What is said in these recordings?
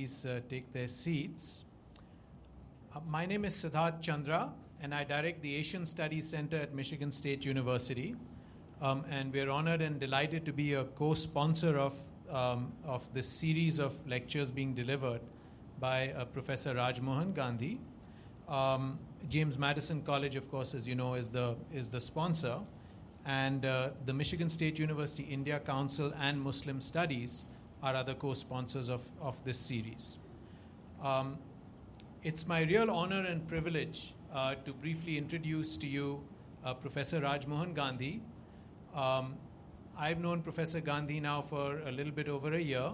please uh, take their seats. Uh, my name is Siddharth Chandra, and I direct the Asian Studies Center at Michigan State University. Um, and we're honored and delighted to be a co sponsor of, um, of this series of lectures being delivered by uh, Professor Rajmohan Gandhi. Um, James Madison College, of course, as you know, is the, is the sponsor. And uh, the Michigan State University India Council and Muslim Studies are other co sponsors of, of this series. Um, it's my real honor and privilege uh, to briefly introduce to you uh, Professor Rajmohan Gandhi. Um, I've known Professor Gandhi now for a little bit over a year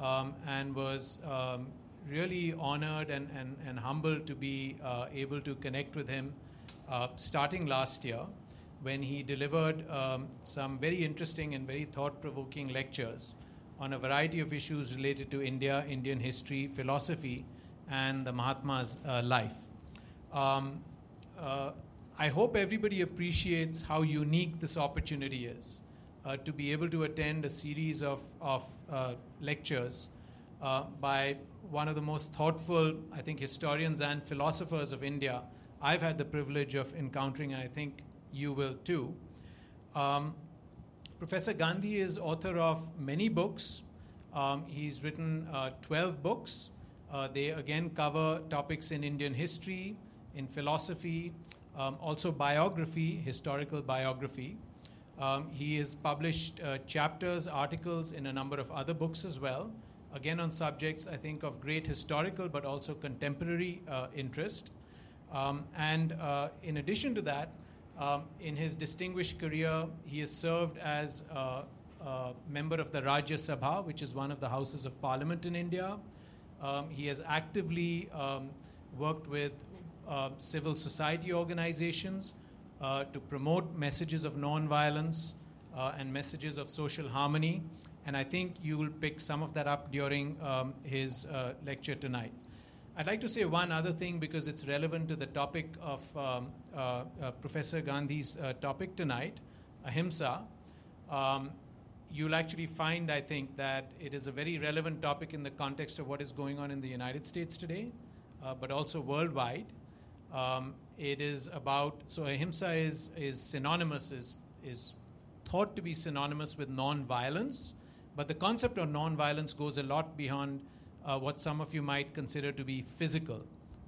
um, and was um, really honored and, and, and humbled to be uh, able to connect with him uh, starting last year when he delivered um, some very interesting and very thought provoking lectures on a variety of issues related to India, Indian history, philosophy, and the Mahatma's uh, life. Um, uh, I hope everybody appreciates how unique this opportunity is uh, to be able to attend a series of, of uh, lectures uh, by one of the most thoughtful, I think, historians and philosophers of India I've had the privilege of encountering, and I think you will too. Um, Professor Gandhi is author of many books. Um, he's written uh, 12 books. Uh, they again cover topics in Indian history, in philosophy, um, also biography, historical biography. Um, he has published uh, chapters, articles in a number of other books as well again on subjects I think of great historical but also contemporary uh, interest. Um, and uh, in addition to that, um, in his distinguished career, he has served as a, a, member of the Rajya Sabha, which is one of the houses of parliament in India. Um, he has actively um, worked with uh, civil society organizations uh, to promote messages of nonviolence uh, and messages of social harmony and I think you will pick some of that up during um, his uh, lecture tonight. I'd like to say one other thing because it's relevant to the topic of um, uh, uh, Professor Gandhi's uh, topic tonight, ahimsa. Um, you'll actually find, I think, that it is a very relevant topic in the context of what is going on in the United States today, uh, but also worldwide. Um, it is about so ahimsa is is synonymous is is thought to be synonymous with non-violence but the concept of nonviolence goes a lot beyond uh, what some of you might consider to be physical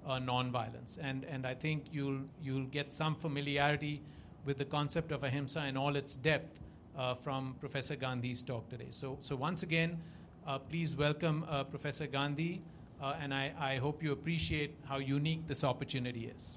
uh, nonviolence. And, and I think you'll, you'll get some familiarity with the concept of ahimsa in all its depth uh, from Professor Gandhi's talk today. So, so once again, uh, please welcome uh, Professor Gandhi, uh, and I, I hope you appreciate how unique this opportunity is.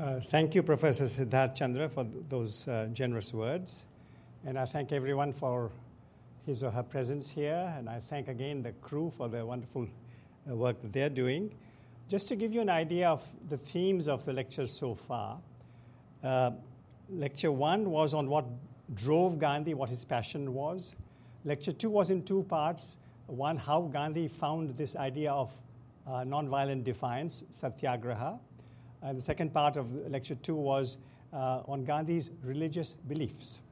Uh, thank you, Professor Siddharth Chandra, for th- those uh, generous words. And I thank everyone for his or her presence here. And I thank again the crew for the wonderful uh, work that they're doing. Just to give you an idea of the themes of the lectures so far, uh, lecture one was on what drove Gandhi, what his passion was. Lecture two was in two parts. One, how Gandhi found this idea of uh, nonviolent defiance, satyagraha and the second part of lecture two was uh, on Gandhi's religious beliefs.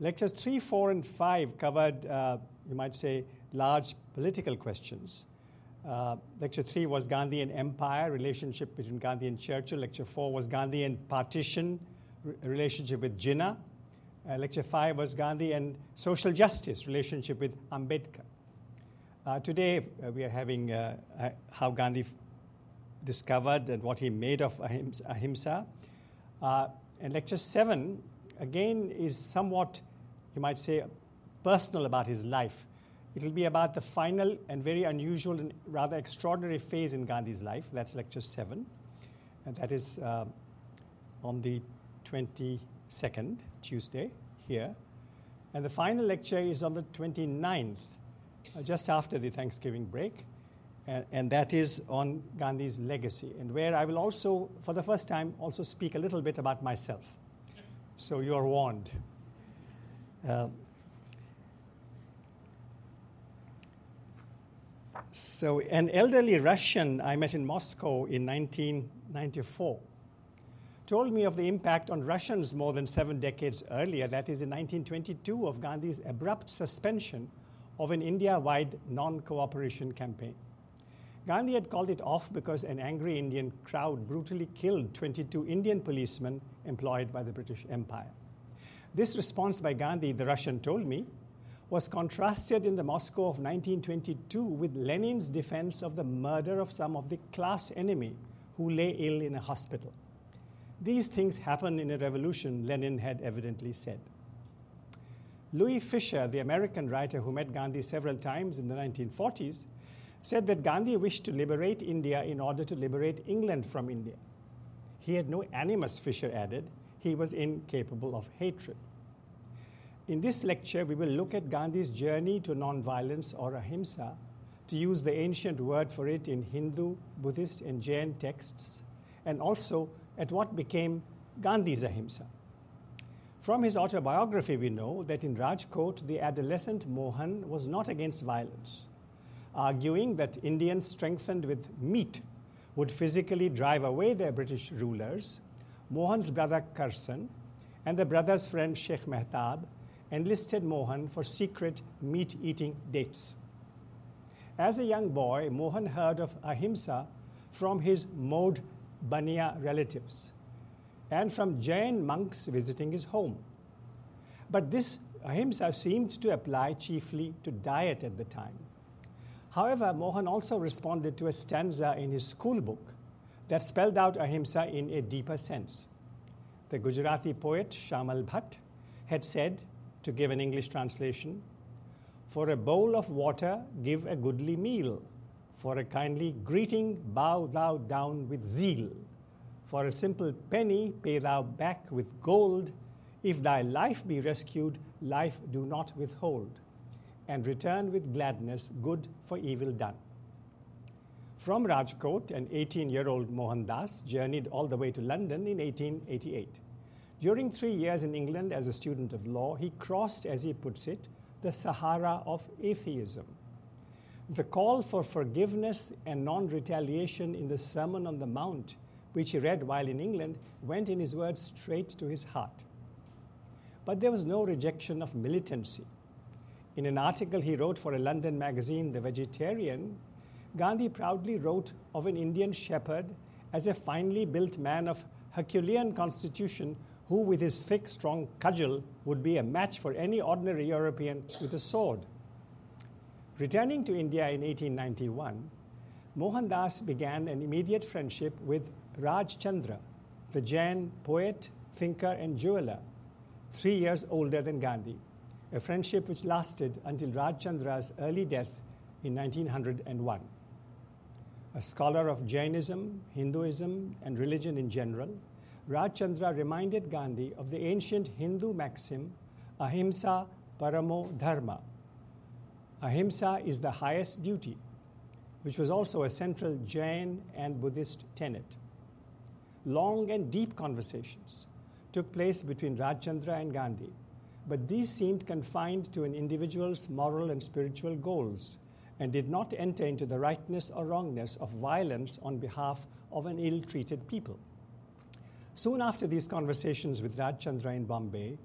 Lectures three, four, and five covered, uh, you might say, large political questions. Uh, lecture three was Gandhi and empire, relationship between Gandhi and Churchill. Lecture four was Gandhi and partition, re- relationship with Jinnah. Uh, lecture five was Gandhi and social justice, relationship with Ambedkar. Uh, today, uh, we are having uh, how Gandhi discovered and what he made of ahimsa. Uh, and lecture seven, again, is somewhat, you might say, personal about his life. It will be about the final and very unusual and rather extraordinary phase in Gandhi's life. That's lecture seven. And that is uh, on the 22nd, Tuesday, here. And the final lecture is on the 29th, uh, just after the Thanksgiving break. And, and, that is on Gandhi's legacy, and where I will also, for the first time, also speak a little bit about myself. So you are warned. Uh, so, an elderly Russian I met in Moscow in 1994 told me of the impact on Russians more than seven decades earlier, that is in 1922, of Gandhi's abrupt suspension of an India wide non cooperation campaign. Gandhi had called it off because an angry Indian crowd brutally killed 22 Indian policemen employed by the British Empire. This response by Gandhi, the Russian told me, was contrasted in the Moscow of 1922 with Lenin's defense of the murder of some of the class enemy who lay ill in a hospital. These things happen in a revolution, Lenin had evidently said. Louis Fischer, the American writer who met Gandhi several times in the 1940s, said that Gandhi wished to liberate India in order to liberate England from India. He had no animus, Fischer added. He was incapable of hatred. In this lecture, we will look at Gandhi's journey to nonviolence or ahimsa, to use the ancient word for it in Hindu, Buddhist, and Jain texts, and also at what became Gandhi's ahimsa. From his autobiography, we know that in Rajkot, the adolescent Mohan was not against violence, arguing that Indians strengthened with meat would physically drive away their British rulers. Mohan's brother Karsan and the brother's friend Sheikh Mehtab enlisted Mohan for secret meat eating dates. As a young boy, Mohan heard of ahimsa from his Mod Baniya relatives and from Jain monks visiting his home. But this ahimsa seemed to apply chiefly to diet at the time. However, Mohan also responded to a stanza in his school book that spelled out ahimsa in a deeper sense. The Gujarati poet Shamal Bhatt had said, to give an English translation, For a bowl of water, give a goodly meal for a kindly greeting, bow thou down with zeal. For a simple penny, pay thou back with gold. If thy life be rescued, life do not withhold. And return with gladness, good for evil done. From Rajkot, an 18 year old Mohandas journeyed all the way to London in 1888. During three years in England as a student of law, he crossed, as he puts it, the Sahara of atheism the call for forgiveness and non retaliation in the Sermon on the Mount, which he read while in England, went in his words straight to his heart. But there was no rejection of militancy. In an article he wrote for a London magazine, The Vegetarian, Gandhi proudly wrote of an Indian shepherd as a finely built man of Herculean constitution who, with his thick, strong cudgel, would be a match for any ordinary European with a sword. Returning to India in 1891, Mohandas began an immediate friendship with Raj Chandra, the Jain poet, thinker, and jeweler, three years older than Gandhi, a friendship which lasted until Raj Chandra's early death in 1901. A scholar of Jainism, Hinduism, and religion in general, Raj Chandra reminded Gandhi of the ancient Hindu maxim, ahimsa paramo dharma, Ahimsa is the highest duty, which was also a central Jain and Buddhist tenet. Long and deep conversations took place between Rajchandra and Gandhi, but these seemed confined to an individual's moral and spiritual goals and did not enter into the rightness or wrongness of violence on behalf of an ill treated people. Soon after these conversations with Rajchandra in Bombay,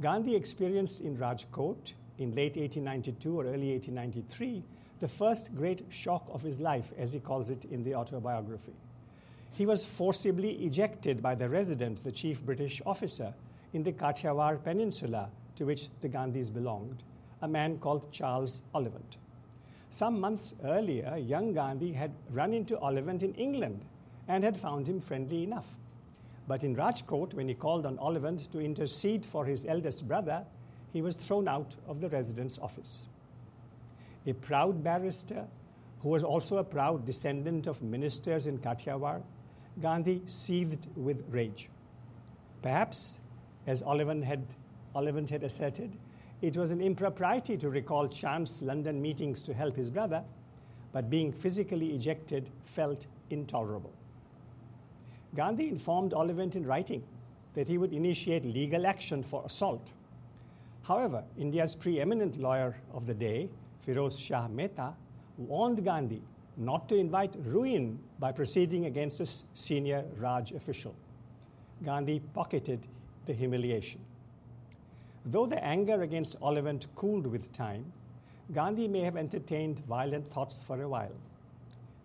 Gandhi experienced in Rajkot in late 1892 or early 1893, the first great shock of his life, as he calls it in the autobiography. He was forcibly ejected by the resident, the chief British officer, in the Kathiawar Peninsula to which the Gandhis belonged, a man called Charles Ollivant. Some months earlier, young Gandhi had run into Ollivant in England and had found him friendly enough. But in Rajkot, when he called on Ollivant to intercede for his eldest brother, he was thrown out of the residence office. A proud barrister, who was also a proud descendant of ministers in Kathiawar, Gandhi seethed with rage. Perhaps, as Ollivant had, Ollivant had asserted, it was an impropriety to recall chance London meetings to help his brother, but being physically ejected felt intolerable. Gandhi informed Ollivant in writing that he would initiate legal action for assault. However, India's preeminent lawyer of the day, Firoz Shah Mehta, warned Gandhi not to invite ruin by proceeding against a senior Raj official. Gandhi pocketed the humiliation. Though the anger against Ollivant cooled with time, Gandhi may have entertained violent thoughts for a while.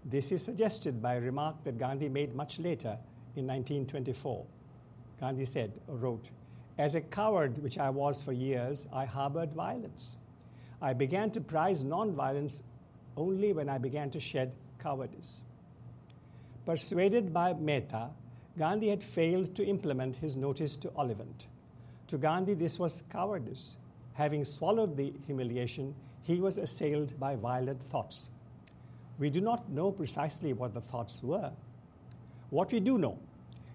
This is suggested by a remark that Gandhi made much later in 1924. Gandhi said or wrote, As a coward, which I was for years, I harbored violence. I began to prize nonviolence only when I began to shed cowardice. Persuaded by Mehta, Gandhi had failed to implement his notice to Ollivant. To Gandhi, this was cowardice. Having swallowed the humiliation, he was assailed by violent thoughts. We do not know precisely what the thoughts were. What we do know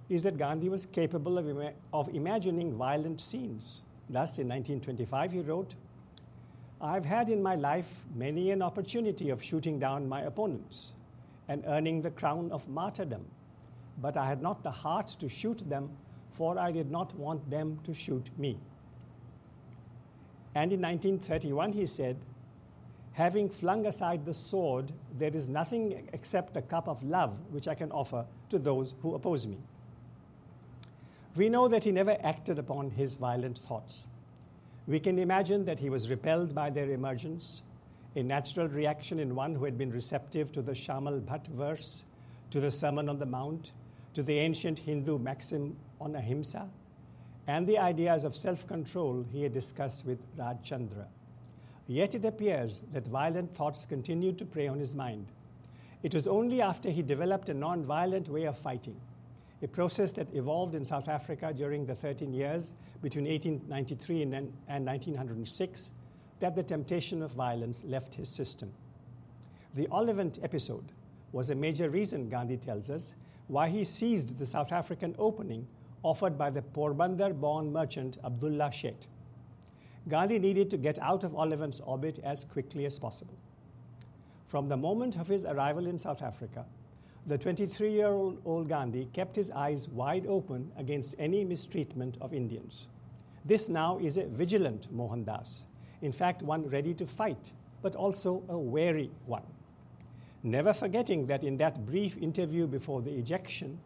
is that Gandhi was capable of, ima- of imagining violent scenes. Thus, in 1925, he wrote, I've had in my life many an opportunity of shooting down my opponents and earning the crown of martyrdom, but I had not the heart to shoot them, for I did not want them to shoot me. And in 1931, he said, Having flung aside the sword, there is nothing except the cup of love which I can offer to those who oppose me. We know that he never acted upon his violent thoughts. We can imagine that he was repelled by their emergence, a natural reaction in one who had been receptive to the Shamal Bhatt verse, to the Sermon on the Mount, to the ancient Hindu maxim on ahimsa, and the ideas of self control he had discussed with Rajchandra. Yet it appears that violent thoughts continued to prey on his mind. It was only after he developed a non violent way of fighting, a process that evolved in South Africa during the 13 years between 1893 and, and 1906, that the temptation of violence left his system. The Ollivant episode was a major reason, Gandhi tells us, why he seized the South African opening offered by the Porbandar born merchant Abdullah Sheth. Gandhi needed to get out of Ollivant's orbit as quickly as possible. From the moment of his arrival in South Africa, the 23 year old Gandhi kept his eyes wide open against any mistreatment of Indians. This now is a vigilant Mohandas, in fact, one ready to fight, but also a wary one. Never forgetting that in that brief interview before the ejection,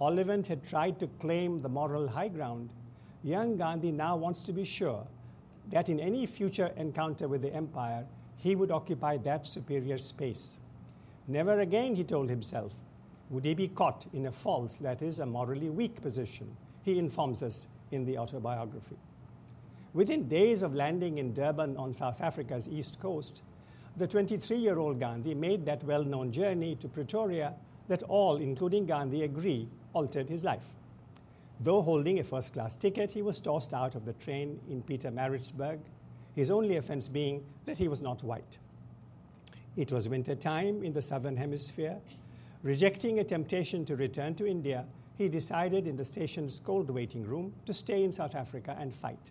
Ollivant had tried to claim the moral high ground, young Gandhi now wants to be sure that in any future encounter with the empire, he would occupy that superior space. Never again, he told himself, would he be caught in a false, that is, a morally weak position, he informs us in the autobiography. Within days of landing in Durban on South Africa's east coast, the 23 year old Gandhi made that well known journey to Pretoria that all, including Gandhi, agree altered his life. Though holding a first class ticket, he was tossed out of the train in Pietermaritzburg, his only offense being that he was not white. It was winter time in the southern hemisphere. Rejecting a temptation to return to India, he decided in the station's cold waiting room to stay in South Africa and fight.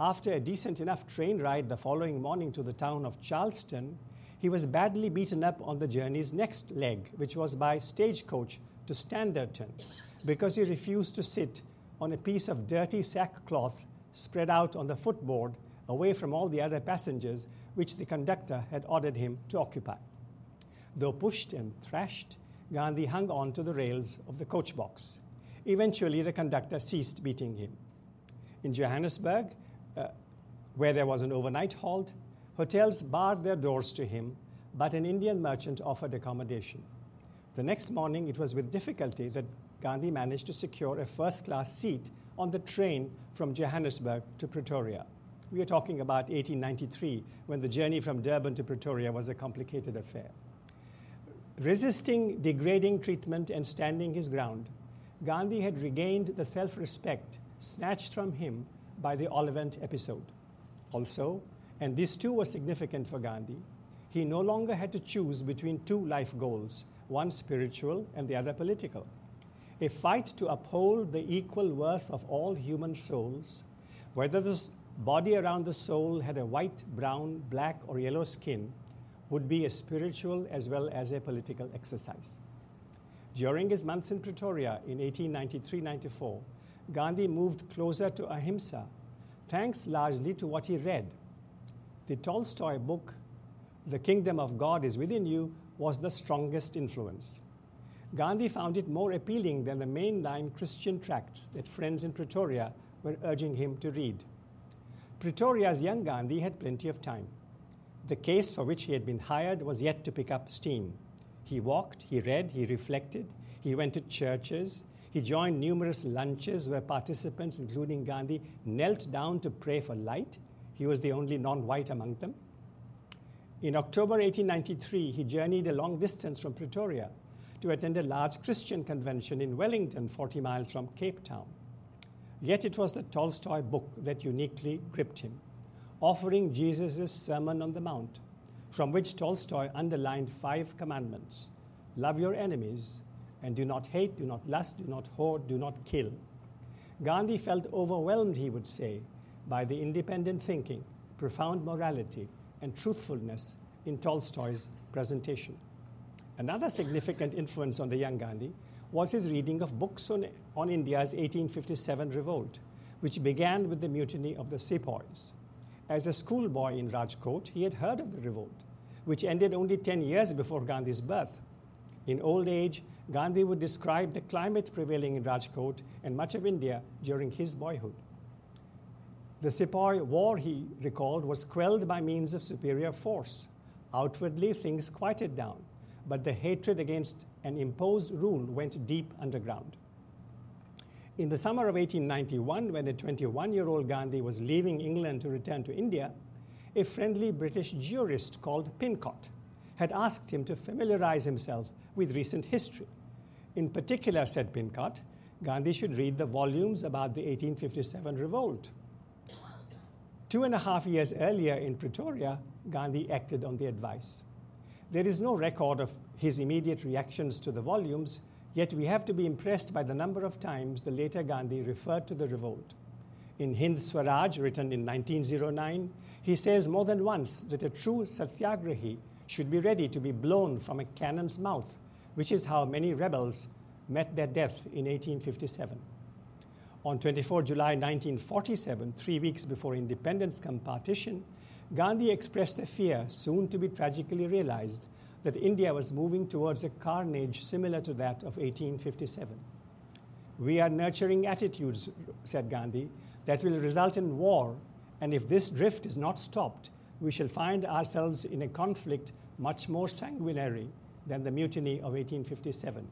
After a decent enough train ride the following morning to the town of Charleston, he was badly beaten up on the journey's next leg, which was by stagecoach to Standerton, because he refused to sit on a piece of dirty sackcloth spread out on the footboard away from all the other passengers, which the conductor had ordered him to occupy. Though pushed and thrashed, Gandhi hung on to the rails of the coach box. Eventually, the conductor ceased beating him. In Johannesburg, uh, where there was an overnight halt, hotels barred their doors to him, but an Indian merchant offered accommodation. The next morning, it was with difficulty that Gandhi managed to secure a first class seat on the train from Johannesburg to Pretoria. We are talking about 1893, when the journey from Durban to Pretoria was a complicated affair. Resisting degrading treatment and standing his ground, Gandhi had regained the self respect snatched from him by the Ollivant episode. Also, and this too was significant for Gandhi, he no longer had to choose between two life goals, one spiritual and the other political. A fight to uphold the equal worth of all human souls, whether the, body around the soul had a white, brown, black, or yellow skin would be a spiritual as well as a political exercise. During his months in Pretoria in 1893 94, Gandhi moved closer to ahimsa, thanks largely to what he read. The Tolstoy book, The Kingdom of God is Within You, was the strongest influence. Gandhi found it more appealing than the mainline Christian tracts that friends in Pretoria were urging him to read. Pretoria's young Gandhi had plenty of time. The case for which he had been hired was yet to pick up steam. He walked, he read, he reflected, he went to churches, he joined numerous lunches where participants, including Gandhi, knelt down to pray for light. He was the only non white among them. In October 1893, he journeyed a long distance from Pretoria to attend a large Christian convention in Wellington, 40 miles from Cape Town. Yet it was the Tolstoy book that uniquely gripped him, offering Jesus' Sermon on the Mount, from which Tolstoy underlined five commandments love your enemies, and do not hate, do not lust, do not hoard, do not kill. Gandhi felt overwhelmed, he would say, by the independent thinking, profound morality, and truthfulness in Tolstoy's presentation. Another significant influence on the young Gandhi was his reading of books on, on India's 1857 revolt, which began with the mutiny of the sepoys. As a schoolboy in Rajkot, he had heard of the revolt, which ended only 10 years before Gandhi's birth. In old age, Gandhi would describe the climate prevailing in Rajkot and much of India during his boyhood. The Sepoy War, he recalled, was quelled by means of superior force. Outwardly, things quieted down, but the hatred against an imposed rule went deep underground. In the summer of 1891, when a 21 year old Gandhi was leaving England to return to India, a friendly British jurist called Pincott had asked him to familiarize himself with recent history. In particular, said Pincott, Gandhi should read the volumes about the 1857 revolt. Two and a half years earlier in Pretoria, Gandhi acted on the advice. There is no record of his immediate reactions to the volumes, yet we have to be impressed by the number of times the later Gandhi referred to the revolt. In Hind Swaraj, written in 1909, he says more than once that a true satyagrahi should be ready to be blown from a cannon's mouth, which is how many rebels met their death in 1857. On 24 July 1947, three weeks before independence come partition, Gandhi expressed a fear, soon to be tragically realized, that India was moving towards a carnage similar to that of 1857. We are nurturing attitudes, said Gandhi, that will result in war, and if this drift is not stopped, we shall find ourselves in a conflict much more sanguinary than the mutiny of 1857.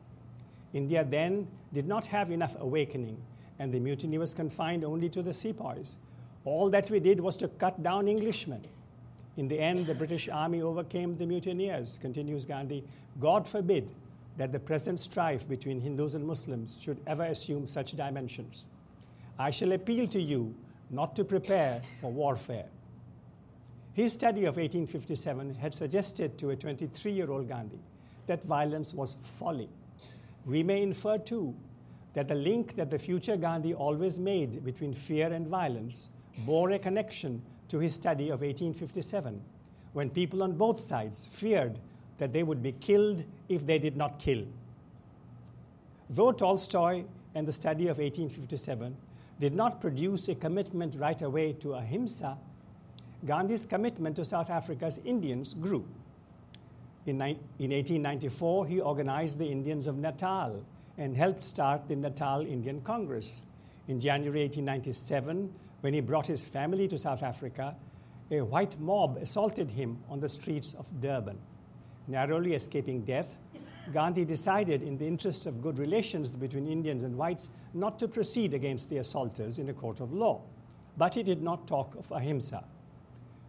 India then did not have enough awakening, and the mutiny was confined only to the sepoys. All that we did was to cut down Englishmen. In the end, the British Army overcame the mutineers, continues Gandhi. God forbid that the present strife between Hindus and Muslims should ever assume such dimensions. I shall appeal to you not to prepare for warfare. His study of 1857 had suggested to a 23 year old Gandhi that violence was folly. We may infer, too, that the link that the future Gandhi always made between fear and violence bore a connection to his study of 1857, when people on both sides feared that they would be killed if they did not kill. Though Tolstoy and the study of 1857 did not produce a commitment right away to ahimsa, Gandhi's commitment to South Africa's Indians grew. In, in 1894, he organized the Indians of Natal and helped start the Natal Indian Congress. In January 1897, when he brought his family to South Africa, a white mob assaulted him on the streets of Durban. Narrowly escaping death, Gandhi decided, in the interest of good relations between Indians and whites, not to proceed against the assaulters in a court of law. But he did not talk of ahimsa.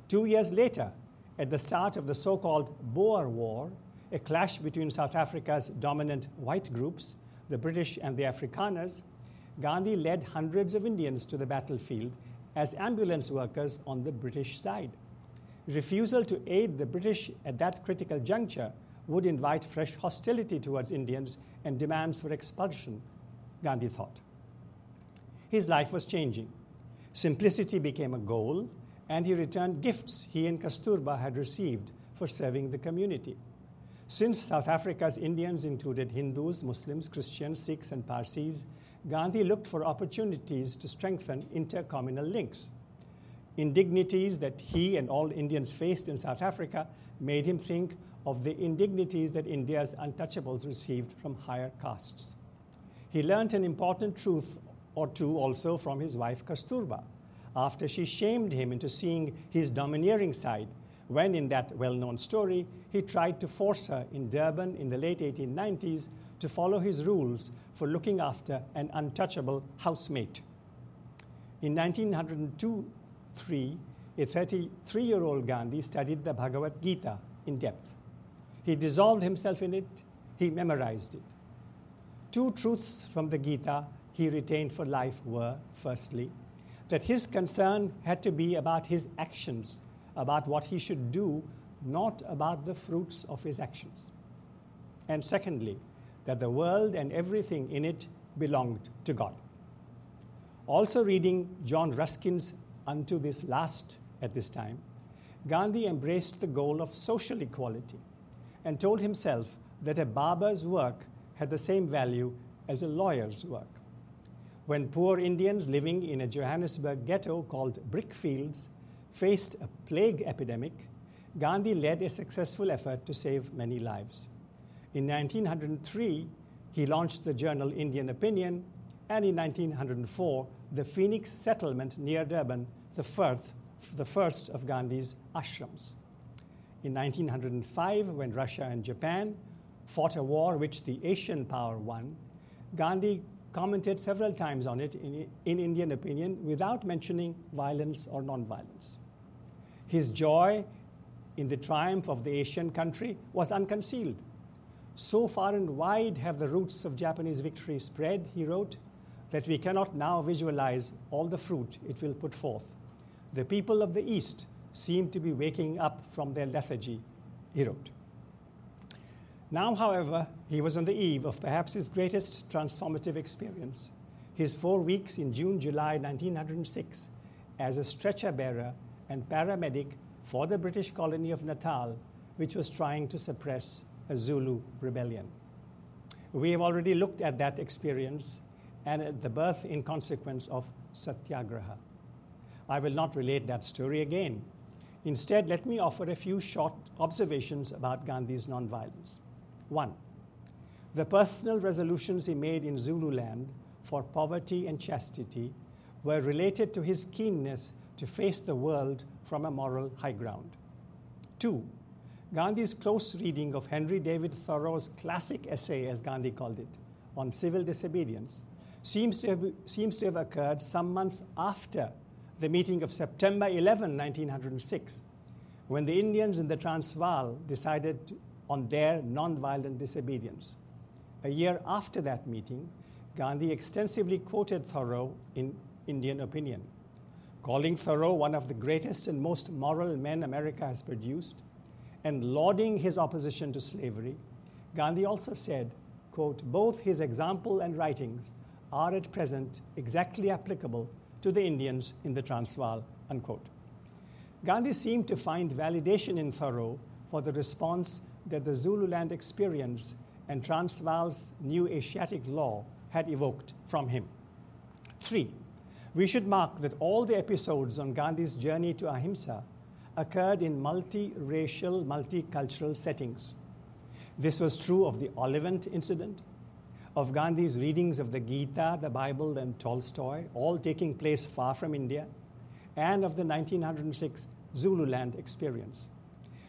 Two years later, at the start of the so called Boer War, a clash between South Africa's dominant white groups, the British and the Afrikaners, Gandhi led hundreds of Indians to the battlefield as ambulance workers on the British side. Refusal to aid the British at that critical juncture would invite fresh hostility towards Indians and demands for expulsion, Gandhi thought. His life was changing. Simplicity became a goal, and he returned gifts he and Kasturba had received for serving the community. Since South Africa's Indians included Hindus, Muslims, Christians, Sikhs, and Parsis, Gandhi looked for opportunities to strengthen intercommunal links. Indignities that he and all Indians faced in South Africa made him think of the indignities that India's untouchables received from higher castes. He learnt an important truth or two also from his wife Kasturba after she shamed him into seeing his domineering side when, in that well known story, he tried to force her in Durban in the late 1890s to follow his rules for looking after an untouchable housemate. In 1902 3, a 33 year old Gandhi studied the Bhagavad Gita in depth. He dissolved himself in it, he memorized it. Two truths from the Gita he retained for life were firstly, that his concern had to be about his actions, about what he should do, not about the fruits of his actions. And secondly, that the world and everything in it belonged to God. Also, reading John Ruskin's Unto This Last at this time, Gandhi embraced the goal of social equality and told himself that a barber's work had the same value as a lawyer's work. When poor Indians living in a Johannesburg ghetto called Brickfields faced a plague epidemic, Gandhi led a successful effort to save many lives. In 1903, he launched the journal Indian Opinion, and in 1904, the Phoenix settlement near Durban, the first, the first of Gandhi's ashrams. In 1905, when Russia and Japan fought a war which the Asian power won, Gandhi commented several times on it in, in Indian opinion without mentioning violence or nonviolence. His joy in the triumph of the Asian country was unconcealed. So far and wide have the roots of Japanese victory spread, he wrote, that we cannot now visualize all the fruit it will put forth. The people of the East seem to be waking up from their lethargy, he wrote. Now, however, he was on the eve of perhaps his greatest transformative experience his four weeks in June July 1906 as a stretcher bearer and paramedic for the British colony of Natal, which was trying to suppress a Zulu rebellion. We have already looked at that experience and at the birth in consequence of Satyagraha. I will not relate that story again. Instead, let me offer a few short observations about Gandhi's nonviolence. One, the personal resolutions he made in Zululand for poverty and chastity were related to his keenness to face the world from a moral high ground. Two, Gandhi's close reading of Henry David Thoreau's classic essay, as Gandhi called it, on civil disobedience seems to have, seems to have occurred some months after the meeting of September 11, 1906, when the Indians in the Transvaal decided on their nonviolent disobedience. A year after that meeting, Gandhi extensively quoted Thoreau in Indian opinion, calling Thoreau one of the greatest and most moral men America has produced, and lauding his opposition to slavery. Gandhi also said, quote, both his example and writings are at present exactly applicable to the Indians in the Transvaal, unquote. Gandhi seemed to find validation in Thoreau for the response that the Zululand experience and Transvaal's new Asiatic law had evoked from him. Three, we should mark that all the episodes on Gandhi's journey to Ahimsa occurred in multi-racial, multicultural settings. This was true of the Ollivant incident, of Gandhi's readings of the Gita, the Bible, and Tolstoy, all taking place far from India, and of the 1906 Zululand experience.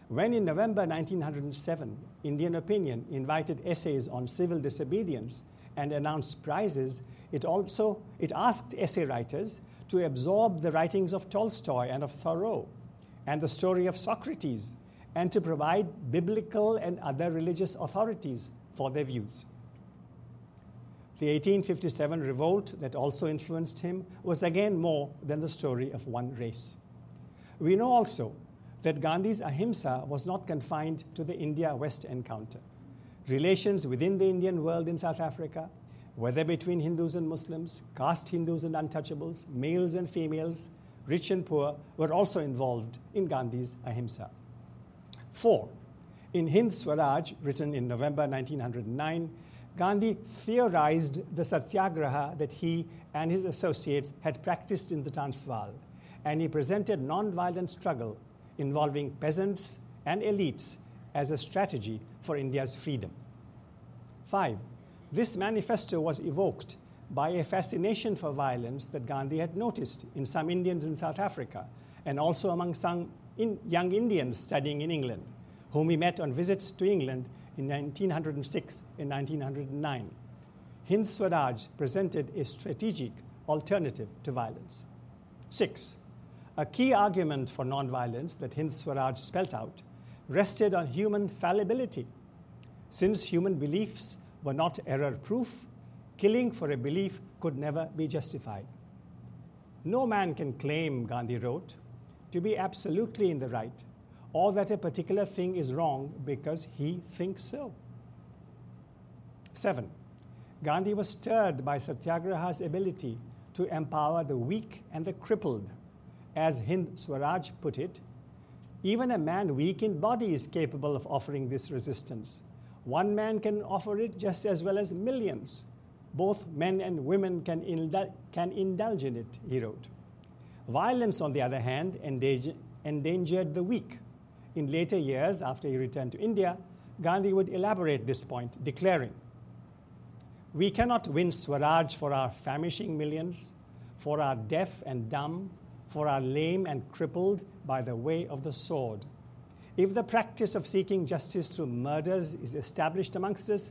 When in November 1907, Indian Opinion invited essays on civil disobedience and announced prizes, it also it asked essay writers to absorb the writings of Tolstoy and of Thoreau and the story of Socrates and to provide biblical and other religious authorities for their views. The 1857 revolt that also influenced him was again more than the story of one race. We know also that Gandhi's ahimsa was not confined to the India West encounter. Relations within the Indian world in South Africa, whether between Hindus and Muslims, caste Hindus and untouchables, males and females, rich and poor, were also involved in Gandhi's ahimsa. Four, in Hind Swaraj, written in November 1909, Gandhi theorized the satyagraha that he and his associates had practiced in the Transvaal, and he presented non-violent struggle involving peasants and elites as a strategy for India's freedom. Five, this manifesto was evoked by a fascination for violence that Gandhi had noticed in some Indians in South Africa and also among some in young Indians studying in England, whom he met on visits to England in 1906 and 1909. Hind Swaraj presented a strategic alternative to violence. Six, a key argument for nonviolence that Hind Swaraj spelt out rested on human fallibility. Since human beliefs were not error proof, killing for a belief could never be justified. No man can claim, Gandhi wrote, to be absolutely in the right or that a particular thing is wrong because he thinks so. Seven, Gandhi was stirred by Satyagraha's ability to empower the weak and the crippled. As Hind Swaraj put it, even a man weak in body is capable of offering this resistance. One man can offer it just as well as millions. Both men and women can, indul- can indulge in it, he wrote. Violence, on the other hand, endanger- endangered the weak. In later years, after he returned to India, Gandhi would elaborate this point, declaring, We cannot win Swaraj for our famishing millions, for our deaf and dumb, for our lame and crippled by the way of the sword. If the practice of seeking justice through murders is established amongst us,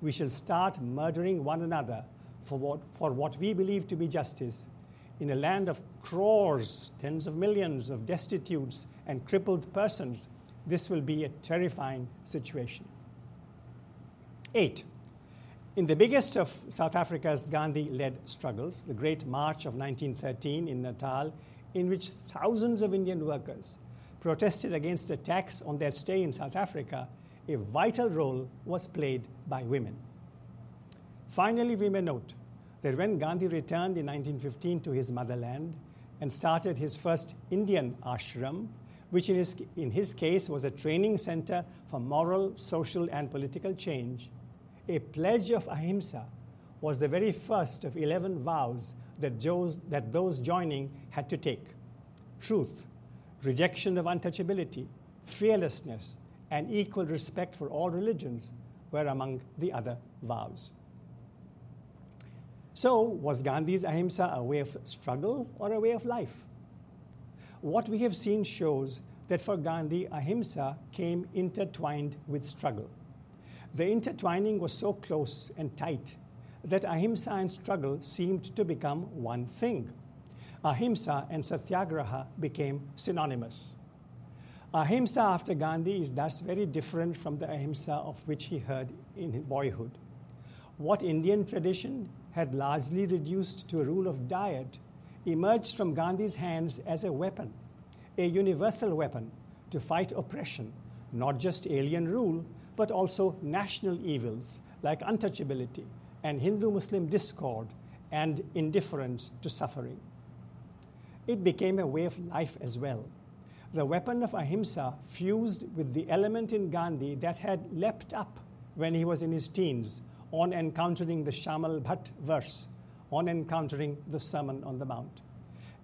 we shall start murdering one another for what, for what we believe to be justice. In a land of crores, tens of millions of destitutes and crippled persons, this will be a terrifying situation. Eight, in the biggest of South Africa's Gandhi led struggles, the Great March of 1913 in Natal, in which thousands of Indian workers protested against a tax on their stay in South Africa, a vital role was played by women. Finally, we may note that when Gandhi returned in 1915 to his motherland and started his first Indian ashram, which in his, in his case was a training center for moral, social, and political change, a pledge of ahimsa was the very first of 11 vows that, those, that those joining had to take. Truth, rejection of untouchability, fearlessness, and equal respect for all religions were among the other vows. So, was Gandhi's ahimsa a way of struggle or a way of life? What we have seen shows that for Gandhi, ahimsa came intertwined with struggle. The intertwining was so close and tight that ahimsa and struggle seemed to become one thing. Ahimsa and satyagraha became synonymous. Ahimsa after Gandhi is thus very different from the ahimsa of which he heard in boyhood. What Indian tradition had largely reduced to a rule of diet emerged from Gandhi's hands as a weapon, a universal weapon to fight oppression, not just alien rule, but also national evils like untouchability and Hindu Muslim discord and indifference to suffering. It became a way of life as well. The weapon of ahimsa fused with the element in Gandhi that had leapt up when he was in his teens on encountering the Shamal Bhatt verse, on encountering the Sermon on the Mount.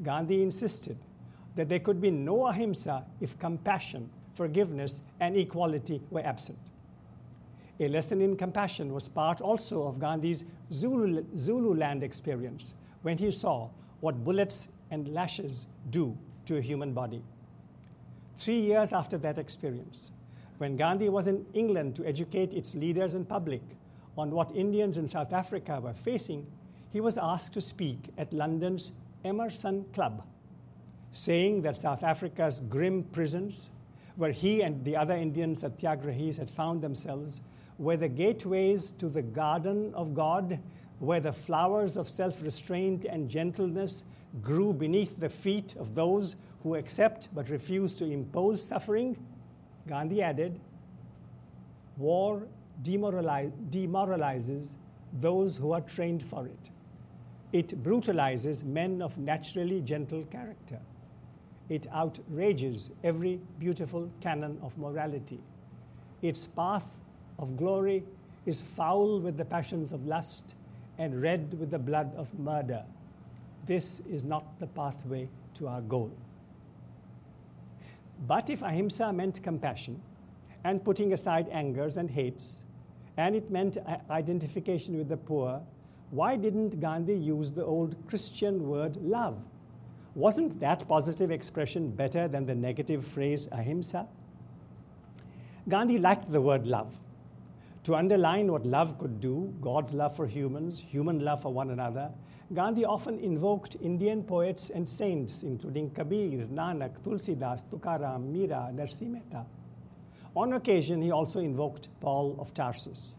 Gandhi insisted that there could be no ahimsa if compassion, forgiveness, and equality were absent. A lesson in compassion was part also of Gandhi's Zulu, Zululand experience when he saw what bullets and lashes do to a human body. Three years after that experience, when Gandhi was in England to educate its leaders and public on what Indians in South Africa were facing, he was asked to speak at London's Emerson Club, saying that South Africa's grim prisons, where he and the other Indian satyagrahis had found themselves, were the gateways to the garden of God, where the flowers of self restraint and gentleness grew beneath the feet of those who accept but refuse to impose suffering. Gandhi added, War demoralize, demoralizes those who are trained for it. It brutalizes men of naturally gentle character. It outrages every beautiful canon of morality. Its path of glory is foul with the passions of lust and red with the blood of murder. This is not the pathway to our goal. But if ahimsa meant compassion and putting aside angers and hates, and it meant identification with the poor, why didn't Gandhi use the old Christian word love? Wasn't that positive expression better than the negative phrase ahimsa? Gandhi liked the word love. To underline what love could do, God's love for humans, human love for one another, Gandhi often invoked Indian poets and saints, including Kabir, Nanak, Tulsidas, Tukaram, Mira, Narsi Mehta. On occasion, he also invoked Paul of Tarsus.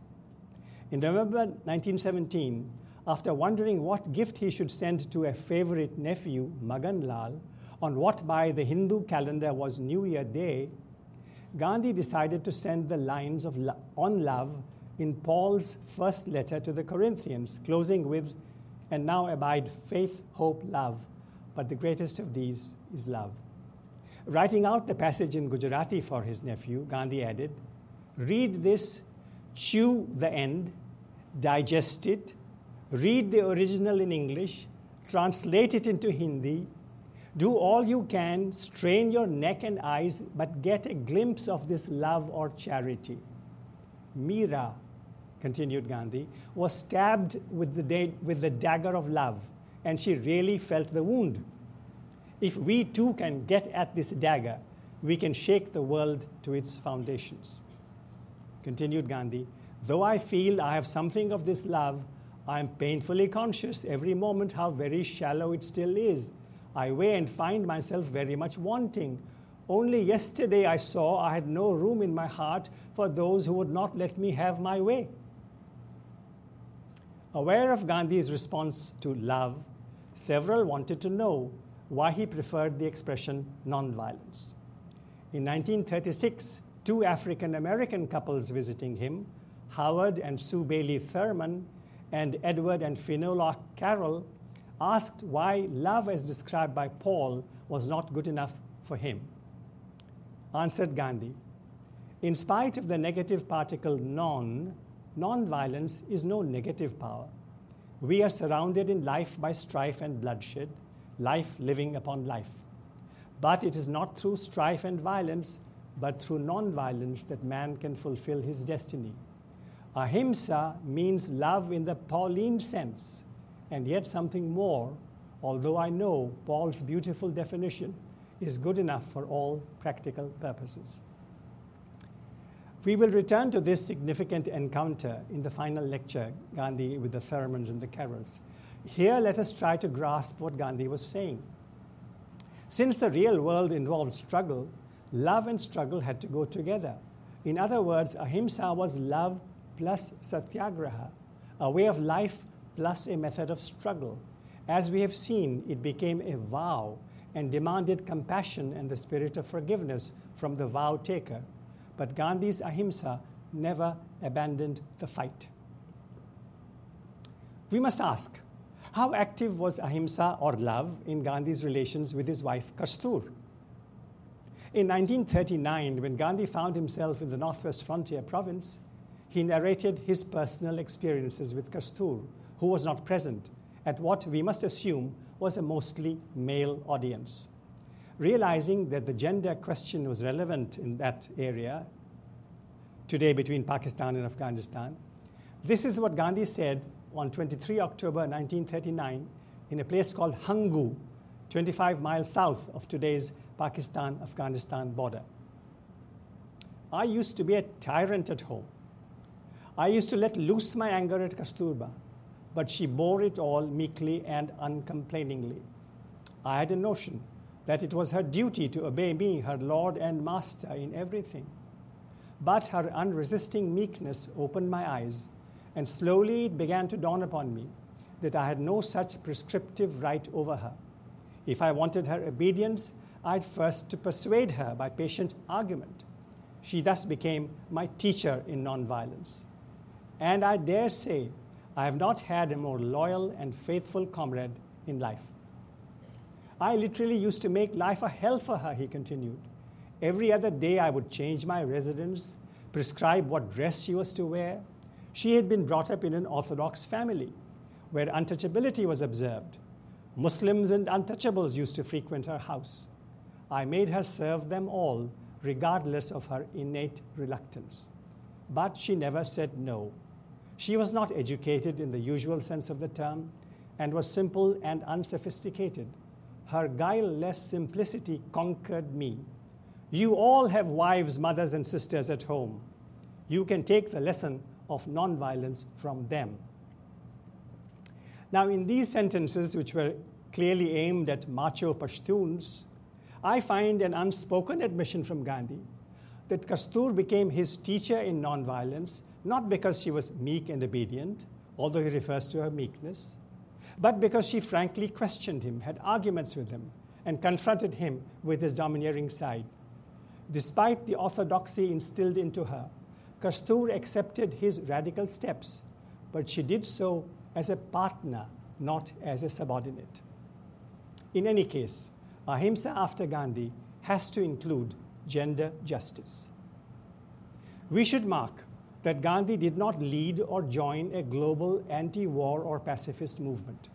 In November 1917, after wondering what gift he should send to a favorite nephew, Magan Lal, on what by the Hindu calendar was New Year Day, Gandhi decided to send the lines of lo- on love in Paul's first letter to the Corinthians, closing with, And now abide faith, hope, love, but the greatest of these is love. Writing out the passage in Gujarati for his nephew, Gandhi added, Read this, chew the end, digest it, read the original in English, translate it into Hindi, do all you can, strain your neck and eyes, but get a glimpse of this love or charity. Mira, continued Gandhi, was stabbed with the, da- with the dagger of love, and she really felt the wound. If we too can get at this dagger, we can shake the world to its foundations. Continued Gandhi, though I feel I have something of this love, I am painfully conscious every moment how very shallow it still is I weigh and find myself very much wanting. Only yesterday I saw I had no room in my heart for those who would not let me have my way. Aware of Gandhi's response to love, several wanted to know why he preferred the expression nonviolence. In 1936, two African American couples visiting him, Howard and Sue Bailey Thurman and Edward and Phenola Carroll, asked why love as described by Paul was not good enough for him. Answered Gandhi, in spite of the negative particle non, non-violence is no negative power. We are surrounded in life by strife and bloodshed, life living upon life. But it is not through strife and violence, but through non-violence that man can fulfill his destiny. Ahimsa means love in the Pauline sense and yet something more, although I know Paul's beautiful definition is good enough for all practical purposes. We will return to this significant encounter in the final lecture, Gandhi with the Thurmans and the Carrolls. Here, let us try to grasp what Gandhi was saying. Since the real world involved struggle, love and struggle had to go together. In other words, ahimsa was love plus satyagraha, a way of life plus a method of struggle. As we have seen, it became a vow and demanded compassion and the spirit of forgiveness from the vow taker. But Gandhi's ahimsa never abandoned the fight. We must ask how active was ahimsa or love in Gandhi's relations with his wife Kastur? In 1939, when Gandhi found himself in the Northwest Frontier province, he narrated his personal experiences with Kastur, who was not present at what we must assume was a mostly male audience. Realizing that the gender question was relevant in that area today between Pakistan and Afghanistan, this is what Gandhi said on 23 October 1939 in a place called Hangu, 25 miles south of today's Pakistan Afghanistan border. I used to be a tyrant at home. I used to let loose my anger at Kasturba but she bore it all meekly and uncomplainingly. I had a notion that it was her duty to obey me, her Lord and Master, in everything. But her unresisting meekness opened my eyes, and slowly it began to dawn upon me that I had no such prescriptive right over her. If I wanted her obedience, I had first to persuade her by patient argument. She thus became my teacher in nonviolence. And I dare say I have not had a more loyal and faithful comrade in life. I literally used to make life a hell for her, he continued. Every other day, I would change my residence, prescribe what dress she was to wear. She had been brought up in an Orthodox family where untouchability was observed. Muslims and untouchables used to frequent her house. I made her serve them all, regardless of her innate reluctance. But she never said no. She was not educated in the usual sense of the term and was simple and unsophisticated. Her guileless simplicity conquered me. You all have wives, mothers, and sisters at home. You can take the lesson of nonviolence from them. Now, in these sentences, which were clearly aimed at macho Pashtuns, I find an unspoken admission from Gandhi that Kastur became his teacher in nonviolence not because she was meek and obedient, although he refers to her meekness, but because she frankly questioned him, had arguments with him, and confronted him with his domineering side. Despite the orthodoxy instilled into her, Kastur accepted his radical steps, but she did so as a partner, not as a subordinate. In any case, ahimsa after Gandhi has to include gender justice. We should mark that Gandhi did not lead or join a global anti war or pacifist movement.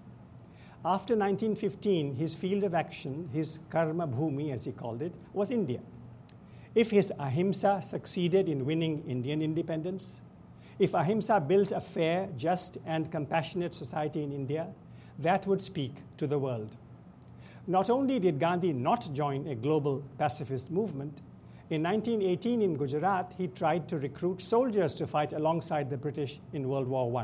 After 1915, his field of action, his karma bhumi as he called it, was India. If his ahimsa succeeded in winning Indian independence, if ahimsa built a fair, just, and compassionate society in India, that would speak to the world. Not only did Gandhi not join a global pacifist movement, in 1918 in Gujarat, he tried to recruit soldiers to fight alongside the British in World War I.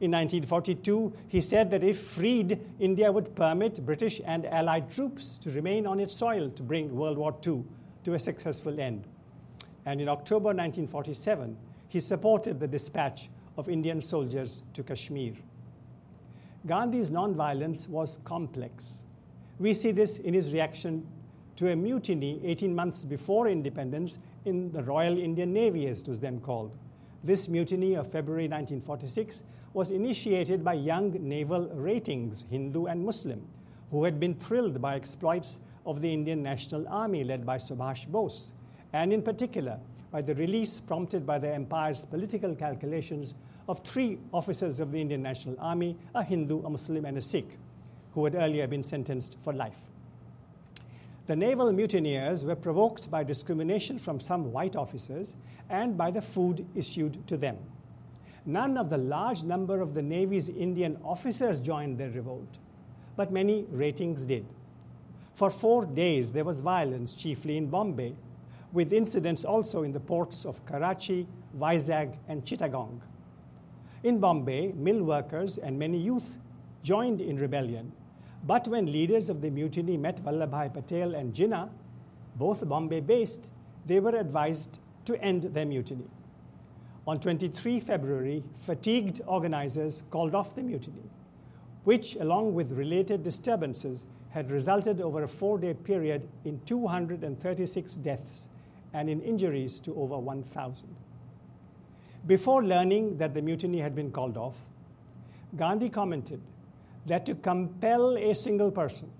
In 1942, he said that if freed, India would permit British and Allied troops to remain on its soil to bring World War II to a successful end. And in October 1947, he supported the dispatch of Indian soldiers to Kashmir. Gandhi's nonviolence was complex. We see this in his reaction to a mutiny 18 months before independence in the Royal Indian Navy, as it was then called. This mutiny of February 1946 was initiated by young naval ratings, Hindu and Muslim, who had been thrilled by exploits of the Indian National Army led by Subhash Bose, and in particular by the release prompted by the empire's political calculations of three officers of the Indian National Army a Hindu, a Muslim, and a Sikh who had earlier been sentenced for life. The naval mutineers were provoked by discrimination from some white officers and by the food issued to them. None of the large number of the Navy's Indian officers joined their revolt, but many ratings did. For four days, there was violence, chiefly in Bombay, with incidents also in the ports of Karachi, Vizag, and Chittagong. In Bombay, mill workers and many youth joined in rebellion. But when leaders of the mutiny met Vallabhbhai Patel and Jinnah, both Bombay based, they were advised to end their mutiny. On 23 February, fatigued organizers called off the mutiny, which, along with related disturbances, had resulted over a four day period in 236 deaths and in injuries to over 1,000. Before learning that the mutiny had been called off, Gandhi commented that to compel a single person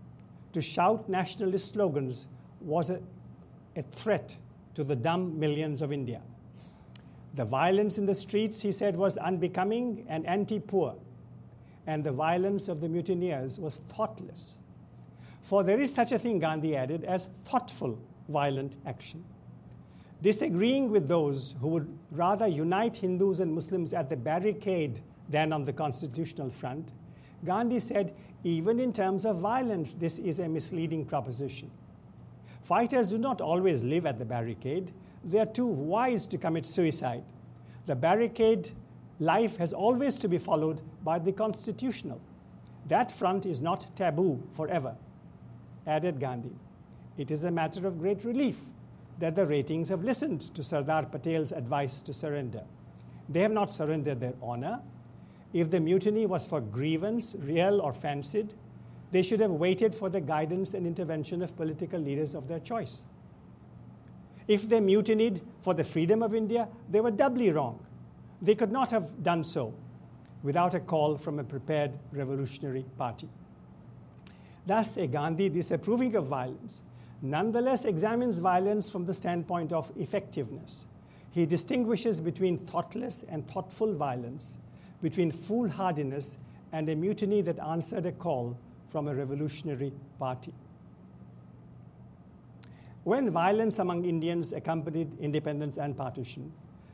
to shout nationalist slogans was a, a threat to the dumb millions of India. The violence in the streets, he said, was unbecoming and anti poor, and the violence of the mutineers was thoughtless. For there is such a thing, Gandhi added, as thoughtful violent action. Disagreeing with those who would rather unite Hindus and Muslims at the barricade than on the constitutional front, Gandhi said, even in terms of violence, this is a misleading proposition. Fighters do not always live at the barricade, they are too wise to commit suicide. The barricade life has always to be followed by the constitutional. That front is not taboo forever added Gandhi. It is a matter of great relief that the ratings have listened to Sardar Patel's advice to surrender. They have not surrendered their honor. If the mutiny was for grievance, real or fancied, they should have waited for the guidance and intervention of political leaders of their choice. If they mutinied for the freedom of India, they were doubly wrong. They could not have done so. without a call from a prepared revolutionary party. Thus, a Gandhi disapproving of violence nonetheless examines violence from the standpoint of effectiveness. He distinguishes between thoughtless and thoughtful violence, between foolhardiness and a mutiny that answered a call from a revolutionary party. When violence among Indians accompanied independence and partition,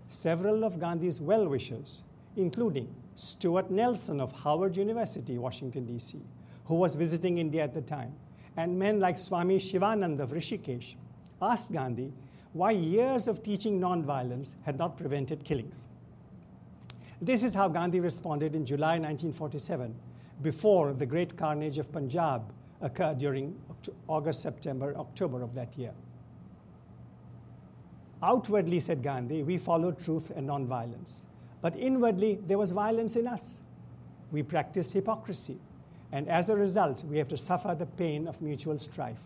several of Gandhi's well wishers, including Stuart Nelson of Howard University, Washington, D.C., who was visiting India at the time, and men like Swami Shivanand of Rishikesh, asked Gandhi why years of teaching nonviolence had not prevented killings. This is how Gandhi responded in July 1947, before the great carnage of Punjab occurred during August, September, October of that year. Outwardly, said Gandhi, we followed truth and nonviolence. But inwardly, there was violence in us. We practiced hypocrisy. And as a result, we have to suffer the pain of mutual strife.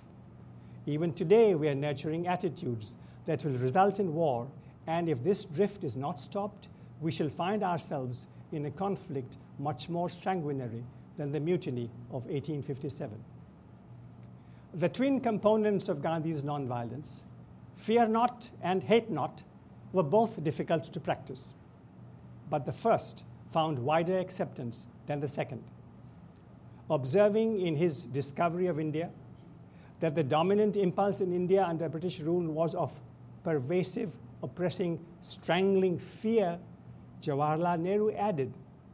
Even today, we are nurturing attitudes that will result in war. And if this drift is not stopped, we shall find ourselves in a conflict much more sanguinary than the mutiny of 1857. The twin components of Gandhi's nonviolence, fear not and hate not, were both difficult to practice. But the first found wider acceptance than the second. Observing in his discovery of India that the dominant impulse in India under British rule was of pervasive, oppressing, strangling fear, Jawaharlal Nehru added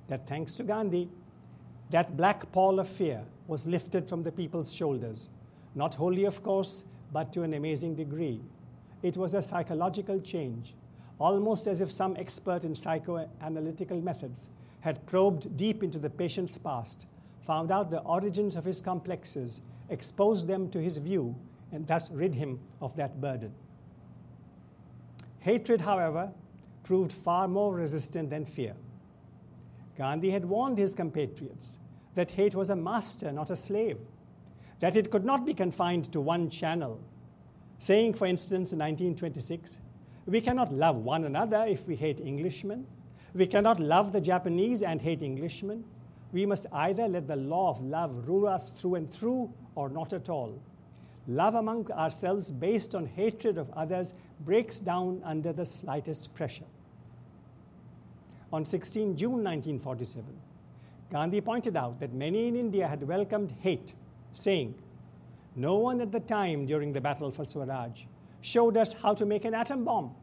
that thanks to Gandhi, that black pall of fear was lifted from the people's shoulders. Not wholly, of course, but to an amazing degree. It was a psychological change, almost as if some expert in psychoanalytical methods had probed deep into the patient's past, found out the origins of his complexes, exposed them to his view, and thus rid him of that burden. Hatred, however, proved far more resistant than fear. Gandhi had warned his compatriots that hate was a master, not a slave, that it could not be confined to one channel, saying, for instance, in 1926, we cannot love one another if we hate Englishmen. We cannot love the Japanese and hate Englishmen. We must either let the law of love rule us through and through or not at all. Love among ourselves based on hatred of others breaks down under the slightest pressure. On 16 June 1947, Gandhi pointed out that many in India had welcomed hate, saying, No one at the time during the battle for Swaraj showed us how to make an atom bomb.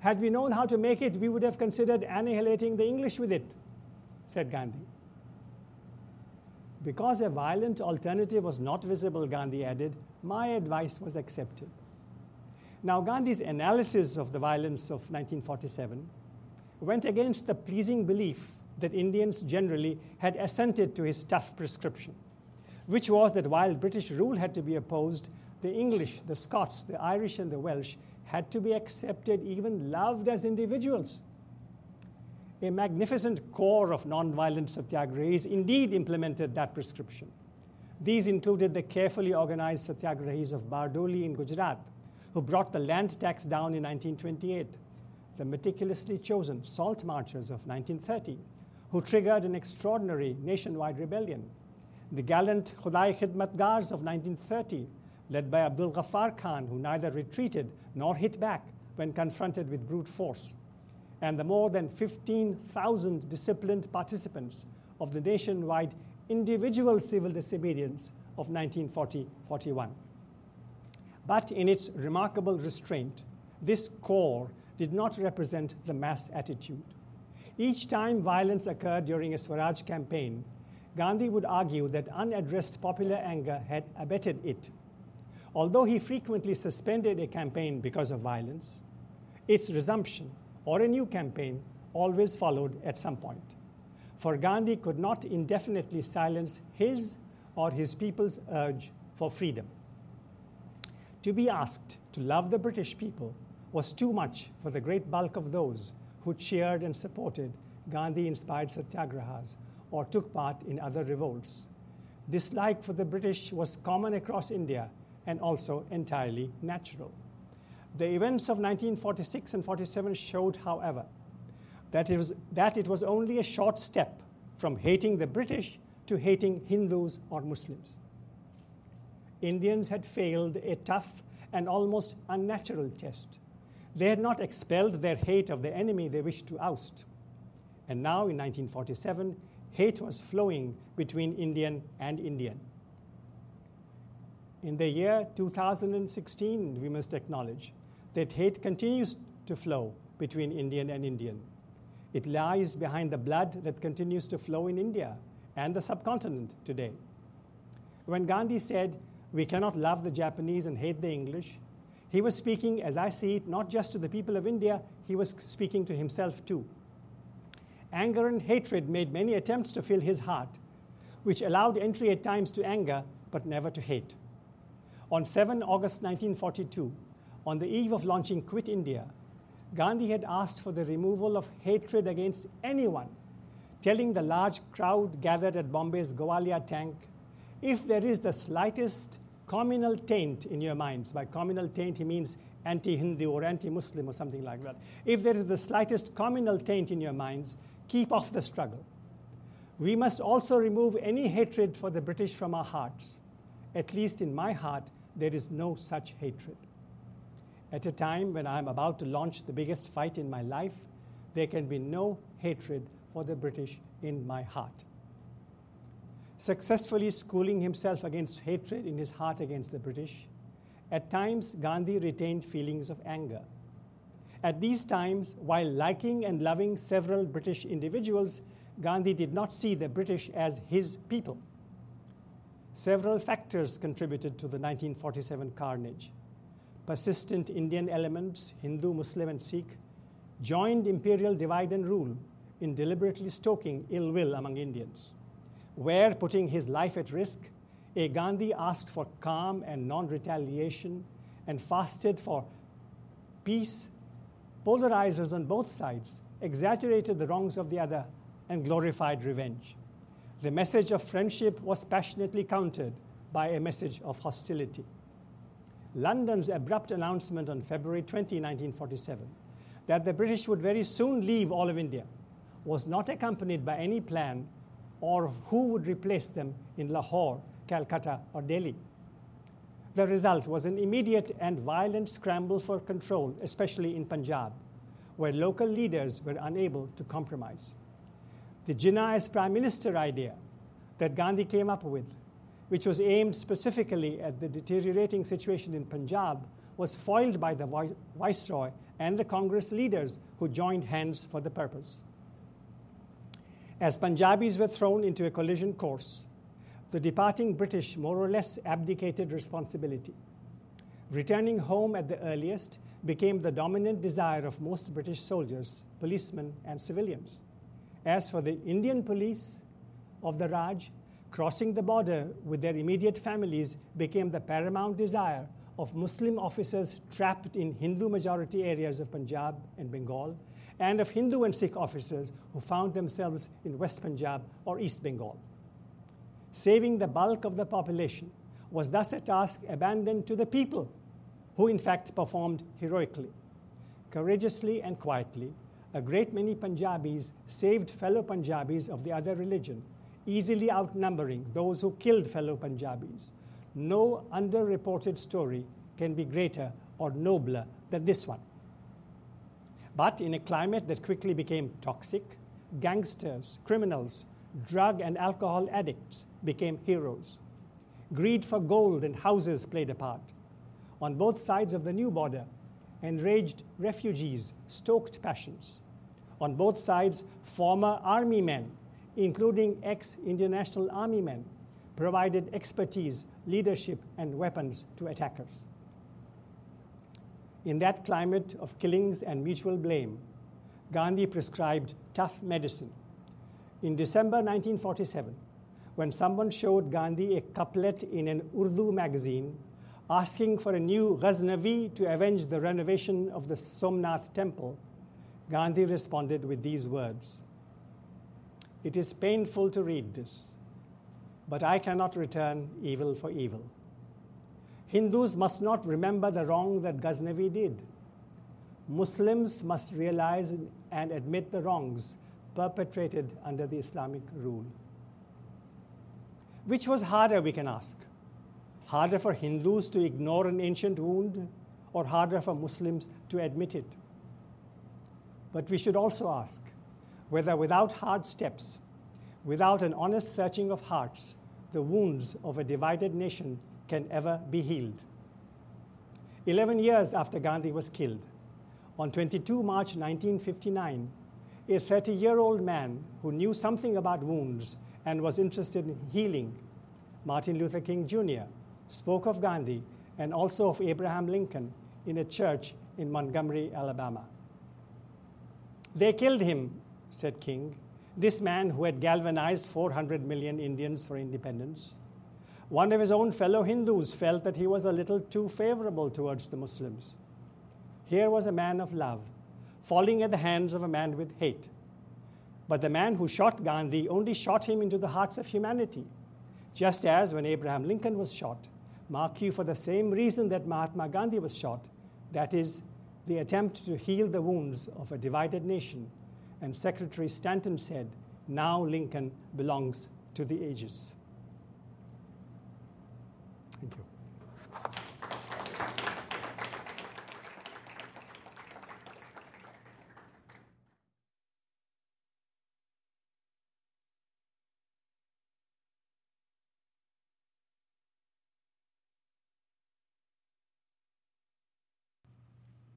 Had we known how to make it, we would have considered annihilating the English with it, said Gandhi. Because a violent alternative was not visible, Gandhi added, my advice was accepted. Now, Gandhi's analysis of the violence of 1947 went against the pleasing belief that Indians generally had assented to his tough prescription, which was that while British rule had to be opposed, the English, the Scots, the Irish, and the Welsh had to be accepted, even loved as individuals. A magnificent corps of nonviolent satyagrahis indeed implemented that prescription. These included the carefully organized satyagrahis of Bardoli in Gujarat, who brought the land tax down in 1928, the meticulously chosen salt marchers of 1930, who triggered an extraordinary nationwide rebellion, the gallant Khudai Khidmatgars of 1930, led by Abdul Ghaffar Khan, who neither retreated nor hit back when confronted with brute force, and the more than 15,000 disciplined participants of the nationwide individual civil disobedience of 1940 41. But in its remarkable restraint, this corps did not represent the mass attitude. Each time violence occurred during a Swaraj campaign, Gandhi would argue that unaddressed popular anger had abetted it. Although he frequently suspended a campaign because of violence, its resumption or a new campaign always followed at some point. For Gandhi could not indefinitely silence his or his people's urge for freedom. To be asked to love the British people was too much for the great bulk of those who cheered and supported Gandhi inspired satyagrahas or took part in other revolts. Dislike for the British was common across India and also entirely natural. The events of 1946 and 47 showed, however, that it was, that it was only a short step from hating the British to hating Hindus or Muslims. Indians had failed a tough and almost unnatural test. They had not expelled their hate of the enemy they wished to oust. And now, in 1947, hate was flowing between Indian and Indian. In the year 2016, we must acknowledge that hate continues to flow between Indian and Indian. It lies behind the blood that continues to flow in India and the subcontinent today. When Gandhi said, We cannot love the Japanese and hate the English, he was speaking, as I see it, not just to the people of India, he was speaking to himself too. Anger and hatred made many attempts to fill his heart, which allowed entry at times to anger, but never to hate. On 7 August 1942, on the eve of launching Quit India, Gandhi had asked for the removal of hatred against anyone, telling the large crowd gathered at Bombay's Gowalia tank if there is the slightest communal taint in your minds, by communal taint he means anti Hindu or anti Muslim or something like that. If there is the slightest communal taint in your minds, keep off the struggle. We must also remove any hatred for the British from our hearts. At least in my heart, there is no such hatred. At a time when I am about to launch the biggest fight in my life, there can be no hatred for the British in my heart. Successfully schooling himself against hatred in his heart against the British, at times Gandhi retained feelings of anger. At these times, while liking and loving several British individuals, Gandhi did not see the British as his people. Several factors contributed to the 1947 carnage. Persistent Indian elements, Hindu, Muslim, and Sikh, joined imperial divide and rule in deliberately stoking ill will among Indians. Where, putting his life at risk, a Gandhi asked for calm and non retaliation and fasted for peace, polarizers on both sides exaggerated the wrongs of the other and glorified revenge the message of friendship was passionately countered by a message of hostility. London's abrupt announcement on February 20, 1947, that the British would very soon leave all of India was not accompanied by any plan or who would replace them in Lahore, Calcutta, or Delhi. The result was an immediate and violent scramble for control, especially in Punjab, where local leaders were unable to compromise. The Jinnah as prime minister idea that Gandhi came up with, which was aimed specifically at the deteriorating situation in Punjab, was foiled by the viceroy and the Congress leaders who joined hands for the purpose. As Punjabis were thrown into a collision course, the departing British more or less abdicated responsibility. Returning home at the earliest became the dominant desire of most British soldiers, policemen, and civilians. As for the Indian police of the Raj, crossing the border with their immediate families became the paramount desire of Muslim officers trapped in Hindu majority areas of Punjab and Bengal, and of Hindu and Sikh officers who found themselves in West Punjab or East Bengal. Saving the bulk of the population was thus a task abandoned to the people, who in fact performed heroically, courageously, and quietly a great many Punjabis saved fellow Punjabis of the other religion, easily outnumbering those who killed fellow Punjabis. No underreported story can be greater or nobler than this one. But in a climate that quickly became toxic, gangsters, criminals, drug and alcohol addicts became heroes. Greed for gold and houses played a part. On both sides of the new border, enraged refugees stoked passions. On both sides, former army men, including ex Indian National Army men, provided expertise, leadership, and weapons to attackers. In that climate of killings and mutual blame, Gandhi prescribed tough medicine. In December 1947, when someone showed Gandhi a couplet in an Urdu magazine asking for a new Ghaznavi to avenge the renovation of the Somnath temple, Gandhi responded with these words It is painful to read this, but I cannot return evil for evil. Hindus must not remember the wrong that Ghaznavi did. Muslims must realize and admit the wrongs perpetrated under the Islamic rule. Which was harder, we can ask? Harder for Hindus to ignore an ancient wound, or harder for Muslims to admit it? But we should also ask whether without hard steps, without an honest searching of hearts, the wounds of a divided nation can ever be healed. 11 years after Gandhi was killed, on 22 March 1959, a 30 year old man who knew something about wounds and was interested in healing, Martin Luther King Jr., spoke of Gandhi and also of Abraham Lincoln in a church in Montgomery, Alabama. They killed him, said King, this man who had galvanized 400 million Indians for independence. One of his own fellow Hindus felt that he was a little too favorable towards the Muslims. Here was a man of love, falling at the hands of a man with hate. But the man who shot Gandhi only shot him into the hearts of humanity, just as when Abraham Lincoln was shot, mark you for the same reason that Mahatma Gandhi was shot that is, the attempt to heal the wounds of a divided nation. And Secretary Stanton said, now Lincoln belongs to the ages.